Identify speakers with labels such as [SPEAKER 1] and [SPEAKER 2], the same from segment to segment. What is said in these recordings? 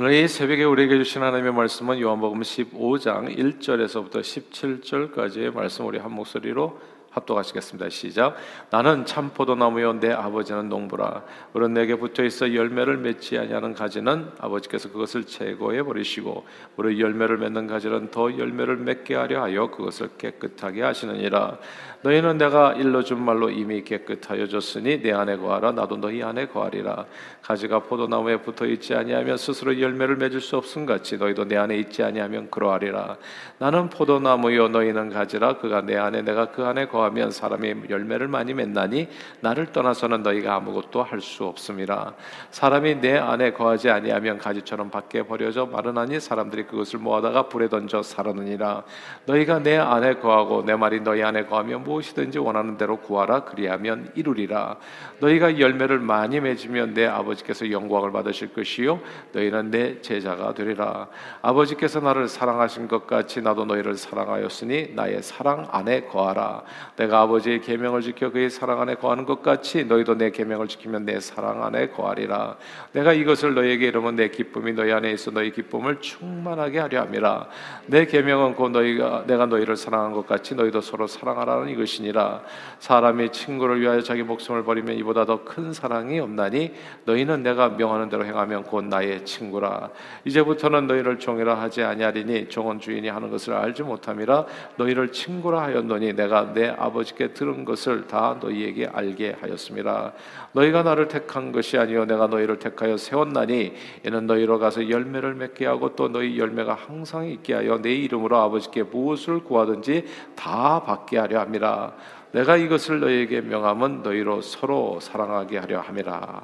[SPEAKER 1] 오늘 이 새벽에 우리에게 주신 하나님의 말씀은 요한복음 15장 1절에서부터 17절까지의 말씀 우리 한 목소리로 합독하시겠습니다. 시작. 나는 참 포도나무요 내 아버지는 농부라. 물은 내게 붙어 있어 열매를 맺지 아니하는 가지는 아버지께서 그것을 제거해 버리시고 물은 열매를 맺는 가지는 더 열매를 맺게 하려 하여 그것을 깨끗하게 하시느니라. 너희는 내가 일러 준 말로 이미 깨끗하여 졌으니 내 안에 거하라 나도 너희 안에 거하리라 가지가 포도나무에 붙어 있지 아니하면 스스로 열매를 맺을 수 없음 같이 너희도 내 안에 있지 아니하면 그러하리라 나는 포도나무요 너희는 가지라 그가 내 안에 내가 그 안에 거하 면 사람이 열매를 많이 맺나니 나를 떠나서는 너희가 아무것도 할 수 없음이라 사람이 내 안에 거하지 아니하면 가지처럼 밖에 버려져 마르나니 사람들이 그것을 모아다가 불에 던져 사르느니라. 너희가 내 안에 거하고 내 말이 너희 안에 거하면 무엇이든지 원하는 대로 구하라. 그리하면 이루리라. 너희가 열매를 많이 맺으면 내 아버지께서 영광을 받으실 것이요 너희는 내 제자가 되리라. 아버지께서 나를 사랑하신 것 같이 나도 너희를 사랑하였으니 나의 사랑 안에 거하라 내가 아버지의 계명을 지켜 그의 사랑 안에 거하는 것 같이 너희도 내 계명을 지키면 내 사랑 안에 거하리라. 내가 이것을 너희에게 이르면 내 기쁨이 너희 안에 있어 너희 기쁨을 충만하게 하려 함이라. 내 계명은 곧 너희가 내가 너희를 사랑한 것 같이 너희도 서로 사랑하라는 이것이니라. 사람이 친구를 위하여 자기 목숨을 버리면 이보다 더 큰 사랑이 없나니 너희는 내가 명하는 대로 행하면 곧 나의 친구라. 이제부터는 너희를 종이라 하지 아니하리니 종은 주인이 하는 것을 알지 못함이라 너희를 친구라 하였노니 내가 내 아버지 께 들은 것을 다 너희에게 알게 하였습니다. 너희가 나를 택한 것이 아니요 내가 너희를 택하여 세웠나니 이는 너희로 가서 열매를 맺게 하고 또 너희 열매가 항상 있게 하여 내 이름으로 아버지께 무엇을 구하든지 다 받게 하려 함이라. 내가 이것을 너희에게 명함은 너희로 서로 사랑하게 하려 함이라.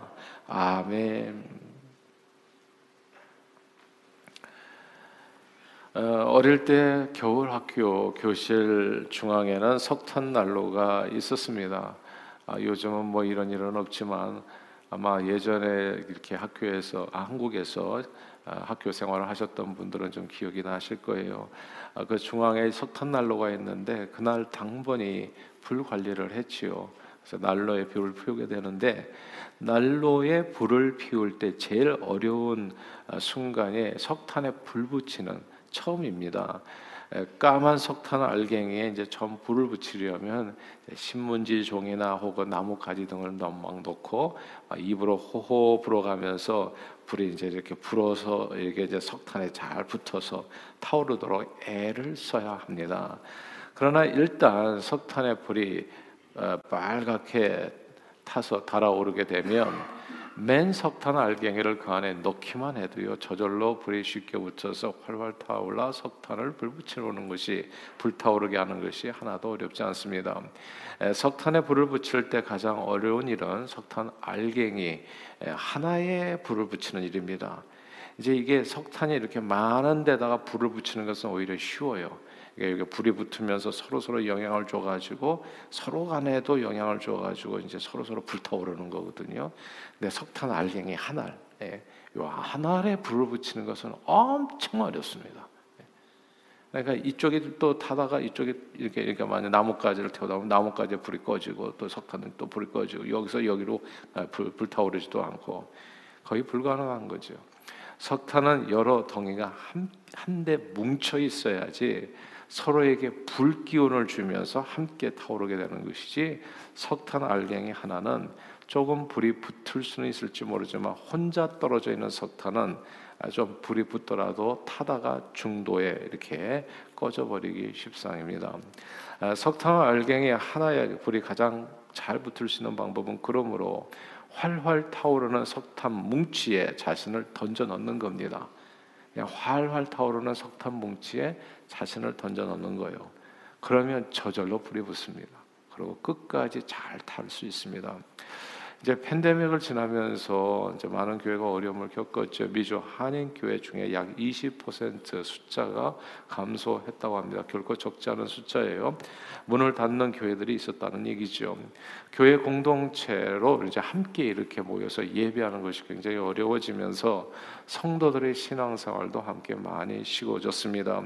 [SPEAKER 1] 아멘. 어, 어릴 때 겨울 학교 교실 중앙에는 석탄 난로가 있었습니다. 아, 요즘은 뭐 이런 일은 없지만 아마 예전에 이렇게 학교에서 아, 한국에서 아, 학교 생활을 하셨던 분들은 좀 기억이 나실 거예요. 아, 그 중앙에 석탄 난로가 있는데 그날 당번이 불 관리를 했지요. 그래서 난로에 불을 피우게 되는데 난로에 불을 피울 때 제일 어려운 아, 순간에 석탄에 불 붙이는 처음입니다. 까만 석탄 알갱이에 이제 처음 불을 붙이려면 신문지 종이나 혹은 나무 가지 등을 막 넣고 입으로 호호 불어가면서 불이 이제 이렇게 불어서 이게 이제 석탄에 잘 붙어서 타오르도록 애를 써야 합니다. 그러나 일단 석탄의 불이 어, 빨갛게 타서 달아오르게 되면 맨 석탄 알갱이를 그 안에 넣기만 해도요 저절로 불이 쉽게 붙어서 활활 타올라 석탄을 불붙여오는 것이 불타오르게 하는 것이 하나도 어렵지 않습니다. 석탄에 불을 붙일 때 가장 어려운 일은 석탄 알갱이 하나에 불을 붙이는 일입니다. 이제 이게 석탄이 이렇게 많은 데다가 불을 붙이는 것은 오히려 쉬워요. 이게 불이 붙으면서 서로 서로 영향을 줘가지고 서로 간에도 영향을 줘가지고 이제 서로 서로 불타오르는 거거든요. 근데 석탄 알갱이 한 알, 예, 한 알에 불을 붙이는 것은 엄청 어렵습니다. 예. 그러니까 이쪽에 또 타다가 이쪽에 이렇게 이렇게 만약 나뭇가지를 태우다 보면 나뭇가지에 불이 꺼지고 또 석탄은 또 불이 꺼지고 여기서 여기로 아, 불, 불타오르지도 않고 거의 불가능한 거죠. 석탄은 여러 덩이가 한한대 뭉쳐 있어야지 서로에게 불기운을 주면서 함께 타오르게 되는 것이지 석탄 알갱이 하나는 조금 불이 붙을 수는 있을지 모르지만 혼자 떨어져 있는 석탄은 좀 불이 붙더라도 타다가 중도에 이렇게 꺼져버리기 십상입니다. 아, 석탄 알갱이 하나의 불이 가장 잘 붙을 수 있는 방법은 그러므로 활활 타오르는 석탄 뭉치에 자신을 던져 넣는 겁니다. 그냥 활활 타오르는 석탄 뭉치에 자신을 던져 넣는 거예요. 그러면 저절로 불이 붙습니다. 그리고 끝까지 잘 탈 수 있습니다. 이제 팬데믹을 지나면서 이제 많은 교회가 어려움을 겪었죠. 미주 한인 교회 중에 약 20% 숫자가 감소했다고 합니다. 결코 적지 않은 숫자예요. 문을 닫는 교회들이 있었다는 얘기죠. 교회 공동체로 이제 함께 이렇게 모여서 예배하는 것이 굉장히 어려워지면서 성도들의 신앙생활도 함께 많이 식어졌습니다.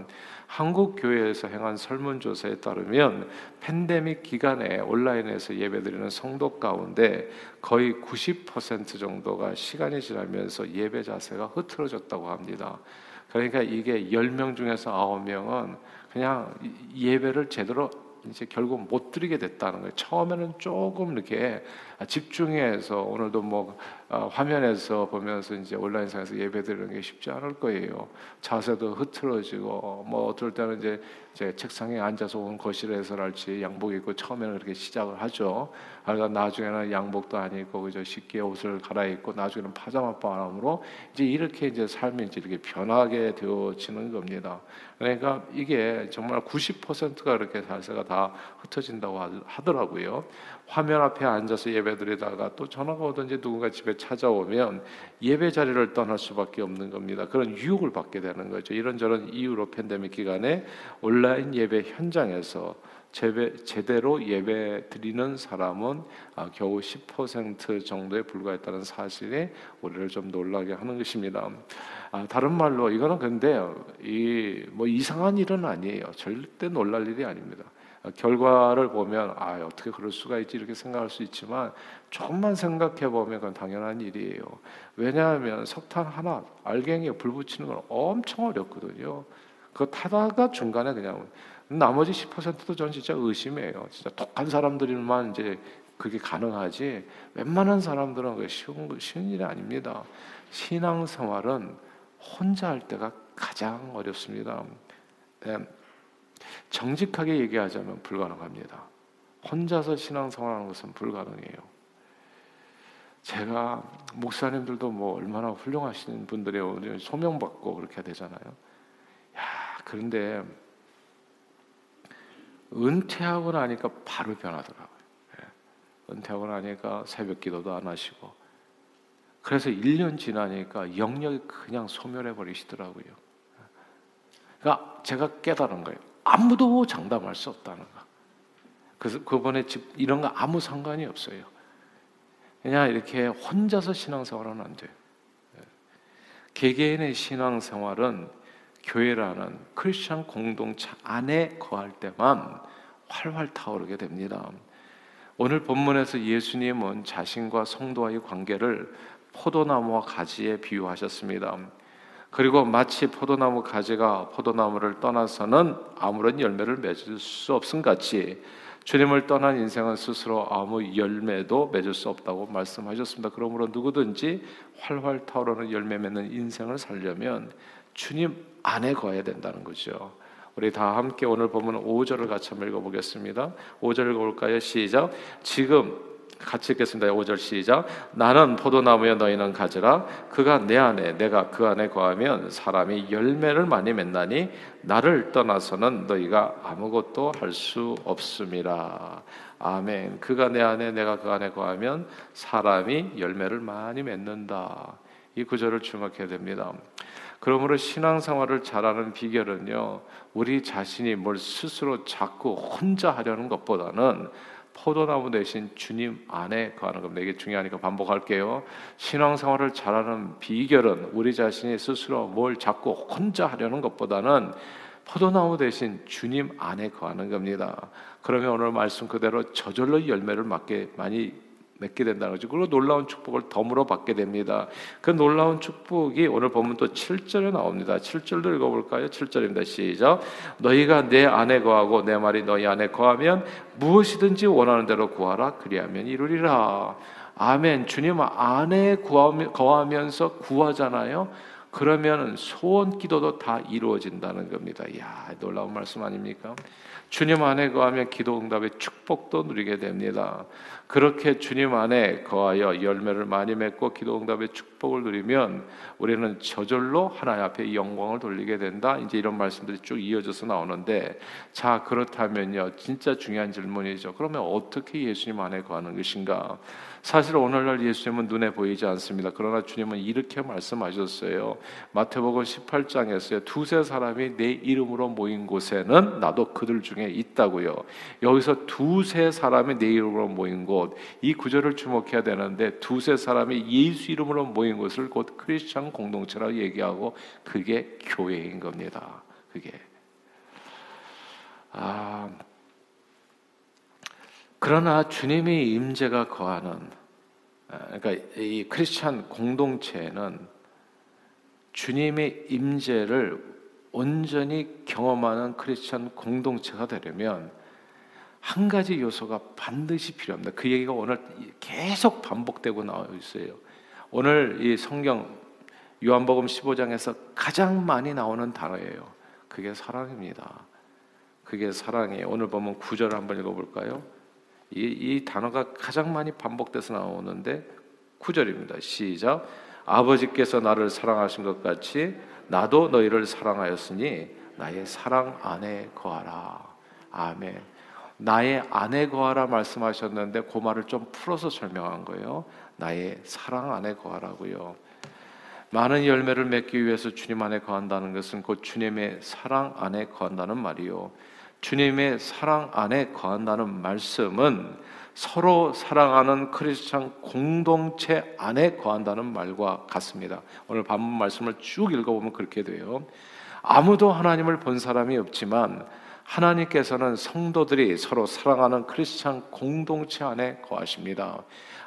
[SPEAKER 1] 한국 교회에서 행한 설문조사에 따르면 팬데믹 기간에 온라인에서 예배드리는 성도 가운데 거의 90% 정도가 시간이 지나면서 예배 자세가 흐트러졌다고 합니다. 그러니까 이게 10명 중에서 9명은 그냥 예배를 제대로 이제 결국 못 드리게 됐다는 거예요. 처음에는 조금 이렇게 집중해서 오늘도 뭐 어, 화면에서 보면서 이제 온라인상에서 예배드리는 게 쉽지 않을 거예요. 자세도 흐트러지고 뭐 어떨 때는 이제 제 책상에 앉아서 온 거실에서랄지 양복 입고 처음에는 그렇게 시작을 하죠. 그러니까 나중에는 양복도 안 입고 그저 쉽게 옷을 갈아입고 나중에는 파자마 바람으로 이제 이렇게 이제 삶이 이제 이렇게 변하게 되어지는 겁니다. 그러니까 이게 정말 90%가 이렇게 자세가 다 흩어진다고 하더라고요. 화면 앞에 앉아서 예배드리다가 또 전화가 오든지 누군가 집에 찾아오면 예배 자리를 떠날 수밖에 없는 겁니다. 그런 유혹을 받게 되는 거죠. 이런저런 이유로 팬데믹 기간에 온라인 예배 현장에서 제배, 제대로 예배 드리는 사람은 아, 겨우 10% 정도에 불과했다는 사실에 우리를 좀 놀라게 하는 것입니다. 아, 다른 말로 이거는 근데 이 뭐 이상한 일은 아니에요. 절대 놀랄 일이 아닙니다. 결과를 보면 아 어떻게 그럴 수가 있지 이렇게 생각할 수 있지만 조금만 생각해 보면 그건 당연한 일이에요. 왜냐하면 석탄 하나 알갱이에 불 붙이는 건 엄청 어렵거든요. 그거 타다가 중간에 그냥 나머지 10%도 전 진짜 의심해요. 진짜 독한 사람들만 이제 그게 가능하지 웬만한 사람들은 그 쉬운 쉬운 일이 아닙니다. 신앙 생활은 혼자 할 때가 가장 어렵습니다. 네. 정직하게 얘기하자면 불가능합니다. 혼자서 신앙 생활하는 것은 불가능해요. 제가 목사님들도 뭐 얼마나 훌륭하신 분들이 소명받고 그렇게 되잖아요. 야 그런데 은퇴하고 나니까 바로 변하더라고요. 예. 은퇴하고 나니까 새벽 기도도 안 하시고 그래서 1년 지나니까 영역이 그냥 소멸해 버리시더라고요. 그러니까 제가 깨달은 거예요. 아무도 장담할 수 없다는 거. 그래서 그번에 집 이런 거 아무 상관이 없어요. 그냥 이렇게 혼자서 신앙생활은 안 돼요. 예. 개개인의 신앙생활은 교회라는 크리스천 공동체 안에 거할 때만 활활 타오르게 됩니다. 오늘 본문에서 예수님은 자신과 성도와의 관계를 포도나무와 가지에 비유하셨습니다. 그리고 마치 포도나무 가지가 포도나무를 떠나서는 아무런 열매를 맺을 수 없음 같이 주님을 떠난 인생은 스스로 아무 열매도 맺을 수 없다고 말씀하셨습니다. 그러므로 누구든지 활활 타오르는 열매 맺는 인생을 살려면 주님 안에 거해야 된다는 거죠. 우리 다 함께 오늘 보면 5절을 같이 한번 읽어보겠습니다. 5절 읽어볼까요? 시작. 지금 같이 읽겠습니다. 5절 시작. 나는 포도나무여 너희는 가지라. 그가 내 안에 내가 그 안에 거하면 사람이 열매를 많이 맺나니 나를 떠나서는 너희가 아무것도 할 수 없음이라. 아멘. 그가 내 안에 내가 그 안에 거하면 사람이 열매를 많이 맺는다. 이 구절을 주목해야 됩니다. 그러므로 신앙생활을 잘하는 비결은요, 우리 자신이 뭘 스스로 자꾸 혼자 하려는 것보다는 포도나무 대신 주님 안에 거하는 겁니다. 이게 중요하니까 반복할게요. 신앙생활을 잘하는 비결은 우리 자신이 스스로 뭘 자꾸 혼자 하려는 것보다는 포도나무 대신 주님 안에 거하는 겁니다. 그러면 오늘 말씀 그대로 저절로 열매를 맞게 많이 맺게 된다는 거죠. 그리고 놀라운 축복을 덤으로 받게 됩니다. 그 놀라운 축복이 오늘 보면 또 7절에 나옵니다. 7절도 읽어볼까요? 7절입니다. 시작. 너희가 내 안에 거하고 내 말이 너희 안에 거하면 무엇이든지 원하는 대로 구하라. 그리하면 이루리라. 아멘. 주님 안에 거하면서 구하잖아요. 그러면 소원 기도도 다 이루어진다는 겁니다. 야 놀라운 말씀 아닙니까? 주님 안에 거하면 기도 응답의 축복도 누리게 됩니다. 그렇게 주님 안에 거하여 열매를 많이 맺고 기도 응답의 축복을 누리면 우리는 저절로 하나님 앞에 영광을 돌리게 된다. 이제 이런 말씀들이 쭉 이어져서 나오는데 자 그렇다면요 진짜 중요한 질문이죠. 그러면 어떻게 예수님 안에 거하는 것인가? 사실 오늘날 예수님은 눈에 보이지 않습니다. 그러나 주님은 이렇게 말씀하셨어요. 마태복음 18장에서요. 두세 사람이 내 이름으로 모인 곳에는 나도 그들 중에 있다고요. 여기서 두세 사람이 내 이름으로 모인 곳, 이 구절을 주목해야 되는데 두세 사람이 예수 이름으로 모인 곳을 곧 크리스천 공동체라고 얘기하고 그게 교회인 겁니다. 그게 아 그러나 주님의 임재가 거하는 아, 그러니까 이 크리스천 공동체는 주님의 임재를 온전히 경험하는 크리스천 공동체가 되려면 한 가지 요소가 반드시 필요합니다. 그 얘기가 오늘 계속 반복되고 나와 있어요. 오늘 이 성경 요한복음 15장에서 가장 많이 나오는 단어예요. 그게 사랑입니다. 그게 사랑이에요. 오늘 보면 구절을 한번 읽어볼까요? 이, 이 단어가 가장 많이 반복돼서 나오는데 구절입니다. 시작. 아버지께서 나를 사랑하신 것 같이 나도 너희를 사랑하였으니 나의 사랑 안에 거하라. 아멘. 나의 안에 거하라 말씀하셨는데 그 말을 좀 풀어서 설명한 거예요. 나의 사랑 안에 거하라고요. 많은 열매를 맺기 위해서 주님 안에 거한다는 것은 곧 주님의 사랑 안에 거한다는 말이요. 주님의 사랑 안에 거한다는 말씀은 서로 사랑하는 크리스천 공동체 안에 거한다는 말과 같습니다. 오늘 반문 말씀을 쭉 읽어보면 그렇게 돼요. 아무도 하나님을 본 사람이 없지만 하나님께서는 성도들이 서로 사랑하는 크리스천 공동체 안에 거하십니다.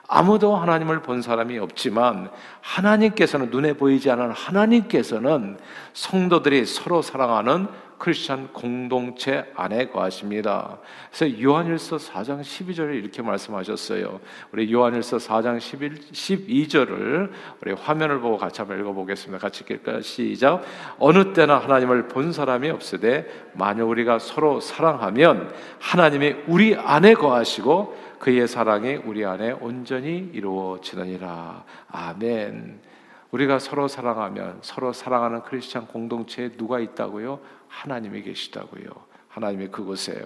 [SPEAKER 1] 아무도 하나님을 본 사람이 없지만 하나님께서는 눈에 보이지 않는 하나님께서는 성도들이 서로 사랑하는 크리스천 공동체 안에 거하십니다. 그래서 요한일서 4장 12절에 이렇게 말씀하셨어요. 우리 요한일서 4장 11, 12절을 우리 화면을 보고 같이 한번 읽어보겠습니다. 같이 읽을까요? 시작. 어느 때나 하나님을 본 사람이 없으되 만약 우리가 서로 사랑하면 하나님이 우리 안에 거하시고 그의 사랑이 우리 안에 온전히 이루어지느니라. 아멘. 우리가 서로 사랑하면 서로 사랑하는 크리스찬 공동체에 누가 있다고요? 하나님이 계시다고요. 하나님의 그곳에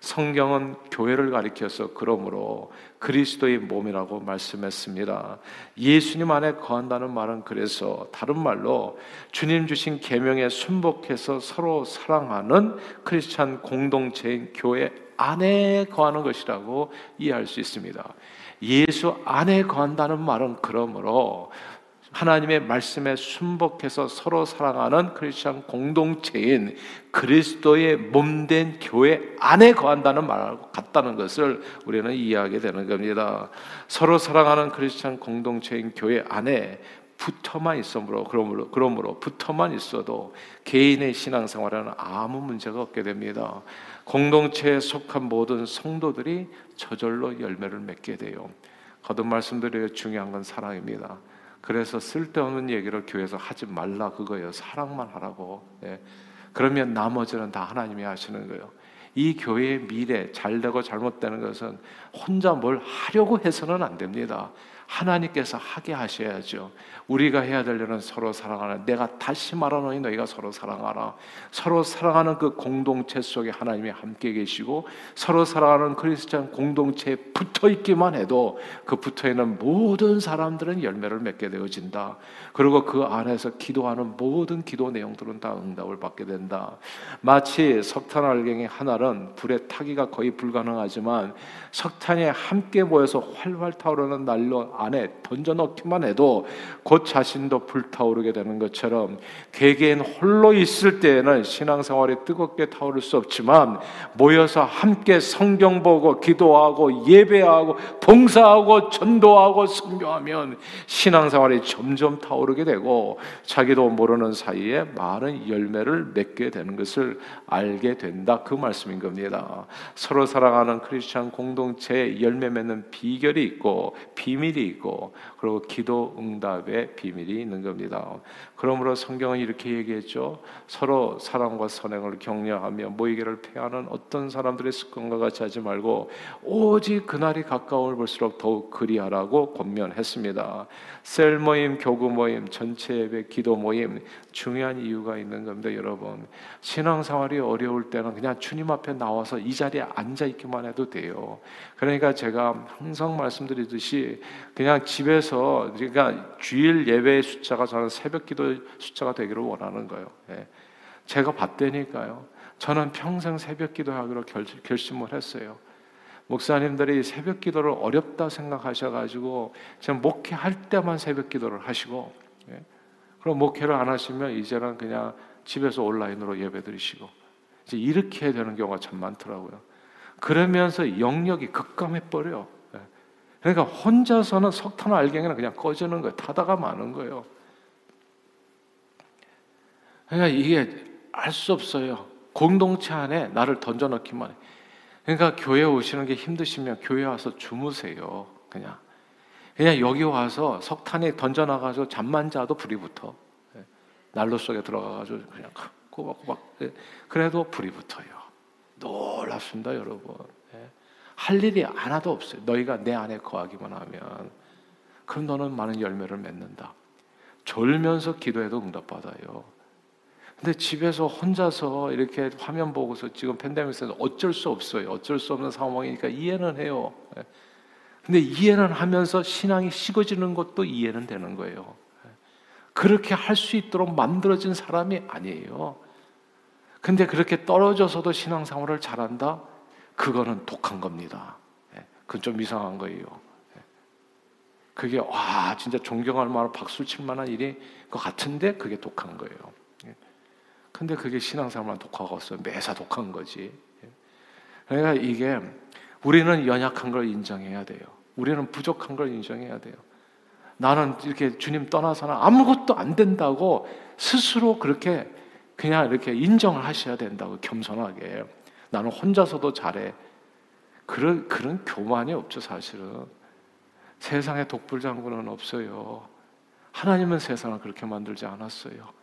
[SPEAKER 1] 성경은 교회를 가리켜서 그러므로 그리스도의 몸이라고 말씀했습니다. 예수님 안에 거한다는 말은 그래서 다른 말로 주님 주신 계명에 순복해서 서로 사랑하는 크리스찬 공동체인 교회 안에 거하는 것이라고 이해할 수 있습니다. 예수 안에 거한다는 말은 그러므로 하나님의 말씀에 순복해서 서로 사랑하는 크리스천 공동체인 그리스도의 몸된 교회 안에 거한다는 말하고 같다는 것을 우리는 이해하게 되는 겁니다. 서로 사랑하는 크리스천 공동체인 교회 안에 붙어만 있으므로 그러므로 그러므로 붙어만 있어도 개인의 신앙생활에는 아무 문제가 없게 됩니다. 공동체에 속한 모든 성도들이 저절로 열매를 맺게 돼요. 거듭 말씀드려요. 중요한 건 사랑입니다. 그래서 쓸데없는 얘기를 교회에서 하지 말라 그거예요. 사랑만 하라고. 예. 그러면 나머지는 다 하나님이 하시는 거예요. 이 교회의 미래 잘되고 잘못되는 것은 혼자 뭘 하려고 해서는 안 됩니다. 하나님께서 하게 하셔야죠. 우리가 해야 될 일은 서로 사랑하는 내가 다시 말하노니 너희가 서로 사랑하라. 서로 사랑하는 그 공동체 속에 하나님이 함께 계시고 서로 사랑하는 크리스찬 공동체에 붙어 있기만 해도 그 붙어 있는 모든 사람들은 열매를 맺게 되어진다. 그리고 그 안에서 기도하는 모든 기도 내용들은 다 응답을 받게 된다. 마치 석탄 알갱이 하나는 불에 타기가 거의 불가능하지만 석탄이 함께 모여서 활활 타오르는 난로 안에 던져 넣기만 해도 곧 자신도 불타오르게 되는 것처럼 개개인 홀로 있을 때에는 신앙생활이 뜨겁게 타오를 수 없지만 모여서 함께 성경 보고 기도하고 예배하고 봉사하고 전도하고 선교하면 신앙생활이 점점 타오르게 되고 자기도 모르는 사이에 많은 열매를 맺게 되는 것을 알게 된다 그 말씀인 겁니다. 서로 사랑하는 크리스천 공동체에 열매 맺는 비결이 있고 비밀이 있고 그리고 기도 응답의 비밀이 있는 겁니다. 그러므로 성경은 이렇게 얘기했죠. 서로 사랑과 선행을 격려하며 모이기를 패하는 어떤 사람들의 습관과 같이 하지 말고 오직 그날이 가까움을 볼수록 더욱 그리하라고 권면했습니다. 셀 모임, 교구 모임, 전체 예배, 기도 모임 중요한 이유가 있는 겁니다, 여러분. 신앙생활이 어려울 때는 그냥 주님 앞에 나와서 이 자리에 앉아 있기만 해도 돼요. 그러니까 제가 항상 말씀드리듯이 그냥 집에서 그러니까 주일 예배의 숫자가 저는 새벽 기도 숫자가 되기를 원하는 거예요. 예. 제가 봤다니까요. 저는 평생 새벽 기도하기로 결, 결심을 했어요. 목사님들이 새벽 기도를 어렵다 생각하셔가지고 지금 목회할 때만 새벽 기도를 하시고 예? 그럼 목회를 안 하시면 이제는 그냥 집에서 온라인으로 예배 드리시고 이제 이렇게 되는 경우가 참 많더라고요. 그러면서 영역이 급감해 버려. 예. 그러니까 혼자서는 석탄 알갱이는 그냥 꺼지는 거예요. 타다가 마는 거예요. 그러니까 이게 알 수 없어요. 공동체 안에 나를 던져넣기만 해. 그러니까 교회 오시는 게 힘드시면 교회 와서 주무세요. 그냥. 그냥 여기 와서 석탄에 던져놔가지고 잠만 자도 불이 붙어. 예. 난로 속에 들어가가지고 그냥 꼬박꼬박. 예. 그래도 불이 붙어요. 놀랍습니다, 여러분. 예. 할 일이 하나도 없어요. 너희가 내 안에 거하기만 하면. 그럼 너는 많은 열매를 맺는다. 졸면서 기도해도 응답받아요. 근데 집에서 혼자서 이렇게 화면 보고서 지금 팬데믹에서 어쩔 수 없어요. 어쩔 수 없는 상황이니까 이해는 해요. 근데 이해는 하면서 신앙이 식어지는 것도 이해는 되는 거예요. 그렇게 할 수 있도록 만들어진 사람이 아니에요. 근데 그렇게 떨어져서도 신앙생활을 잘한다? 그거는 독한 겁니다. 그건 좀 이상한 거예요. 그게 와 진짜 존경할 만한 박수 칠 만한 일인 것 같은데 그게 독한 거예요. 근데 그게 신앙생활만 독하고 없어요. 매사 독한 거지. 그러니까 이게 우리는 연약한 걸 인정해야 돼요. 우리는 부족한 걸 인정해야 돼요. 나는 이렇게 주님 떠나서는 아무것도 안 된다고 스스로 그렇게 그냥 이렇게 인정을 하셔야 된다고 겸손하게. 나는 혼자서도 잘해. 그런 그런 교만이 없죠 사실은. 세상에 독불장군은 없어요. 하나님은 세상을 그렇게 만들지 않았어요.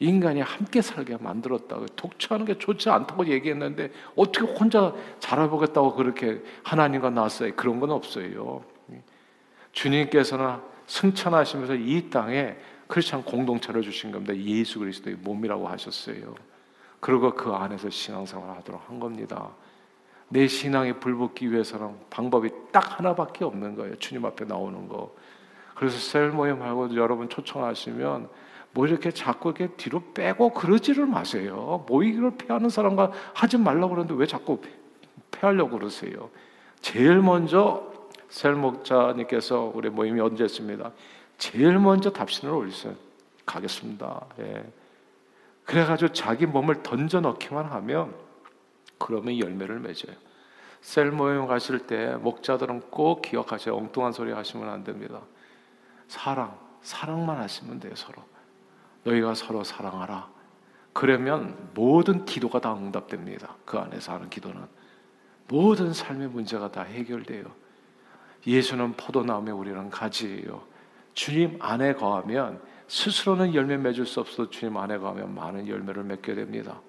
[SPEAKER 1] 인간이 함께 살게 만들었다고 독처하는 게 좋지 않다고 얘기했는데 어떻게 혼자 잘해보겠다고 그렇게 하나님과 나왔어요? 그런 건 없어요. 주님께서는 승천하시면서 이 땅에 크리스천 공동체를 주신 겁니다. 예수 그리스도의 몸이라고 하셨어요. 그리고 그 안에서 신앙생활을 하도록 한 겁니다. 내 신앙에 불붙기 위해서는 방법이 딱 하나밖에 없는 거예요. 주님 앞에 나오는 거. 그래서 셀 모임 하고 여러분 초청하시면 뭐 이렇게 자꾸 이렇게 뒤로 빼고 그러지를 마세요. 모이기를 피하는 사람과 하지 말라고 그러는데 왜 자꾸 피하려고 그러세요? 제일 먼저 셀 목자님께서 우리 모임이 언제 했습니다. 제일 먼저 답신을 올리세요. 가겠습니다. 예. 그래가지고 자기 몸을 던져 넣기만 하면 그러면 열매를 맺어요. 셀 모임 가실 때 목자들은 꼭 기억하세요. 엉뚱한 소리 하시면 안 됩니다. 사랑, 사랑만 하시면 돼요, 서로. 너희가 서로 사랑하라. 그러면 모든 기도가 다 응답됩니다. 그 안에서 하는 기도는 모든 삶의 문제가 다 해결돼요. 예수는 포도나무에 우리는 가지예요. 주님 안에 거하면 스스로는 열매 맺을 수 없어도 주님 안에 거하면 많은 열매를 맺게 됩니다.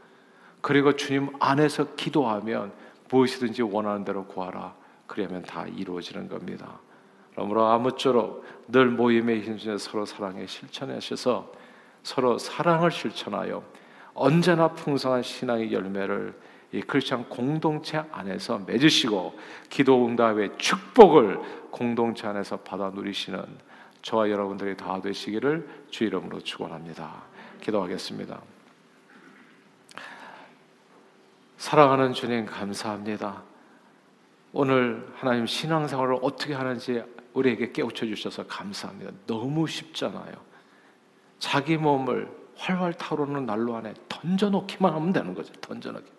[SPEAKER 1] 그리고 주님 안에서 기도하면 무엇이든지 원하는 대로 구하라. 그러면 다 이루어지는 겁니다. 그러므로 아무쪼록 늘 모임에 힘쓰 서로 사랑에 실천하셔서 서로 사랑을 실천하여 언제나 풍성한 신앙의 열매를 이 크리스천 공동체 안에서 맺으시고 기도 응답의 축복을 공동체 안에서 받아 누리시는 저와 여러분들이 다 되시기를 주 이름으로 축원합니다. 기도하겠습니다. 사랑하는 주님 감사합니다. 오늘 하나님 신앙생활을 어떻게 하는지 우리에게 깨우쳐 주셔서 감사합니다. 너무 쉽잖아요. 자기 몸을 활활 타오르는 난로 안에 던져놓기만 하면 되는 거죠. 던져놓기.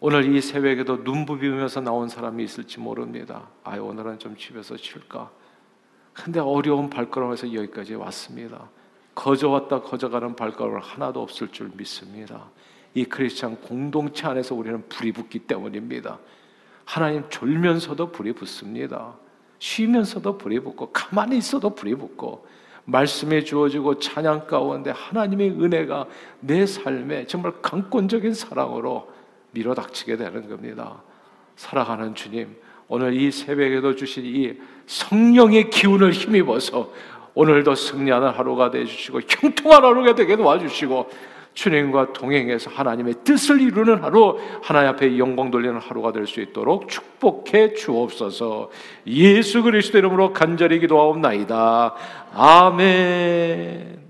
[SPEAKER 1] 오늘 이 새벽에도 눈 부비면서 나온 사람이 있을지 모릅니다. 아, 오늘은 좀 집에서 쉴까? 근데 어려운 발걸음에서 여기까지 왔습니다. 거저 왔다 거저 가는 발걸음 하나도 없을 줄 믿습니다. 이 크리스찬 공동체 안에서 우리는 불이 붙기 때문입니다. 하나님 졸면서도 불이 붙습니다. 쉬면서도 불이 붙고 가만히 있어도 불이 붙고 말씀에 주어지고 찬양 가운데 하나님의 은혜가 내 삶에 정말 강권적인 사랑으로 밀어닥치게 되는 겁니다. 사랑하는 주님, 오늘 이 새벽에도 주신 이 성령의 기운을 힘입어서 오늘도 승리하는 하루가 되주시고 형통한 하루가 되게 도와주시고 주님과 동행해서 하나님의 뜻을 이루는 하루, 하나님 앞에 영광 돌리는 하루가 될 수 있도록 축복해 주옵소서. 예수 그리스도 이름으로 간절히 기도하옵나이다. 아멘.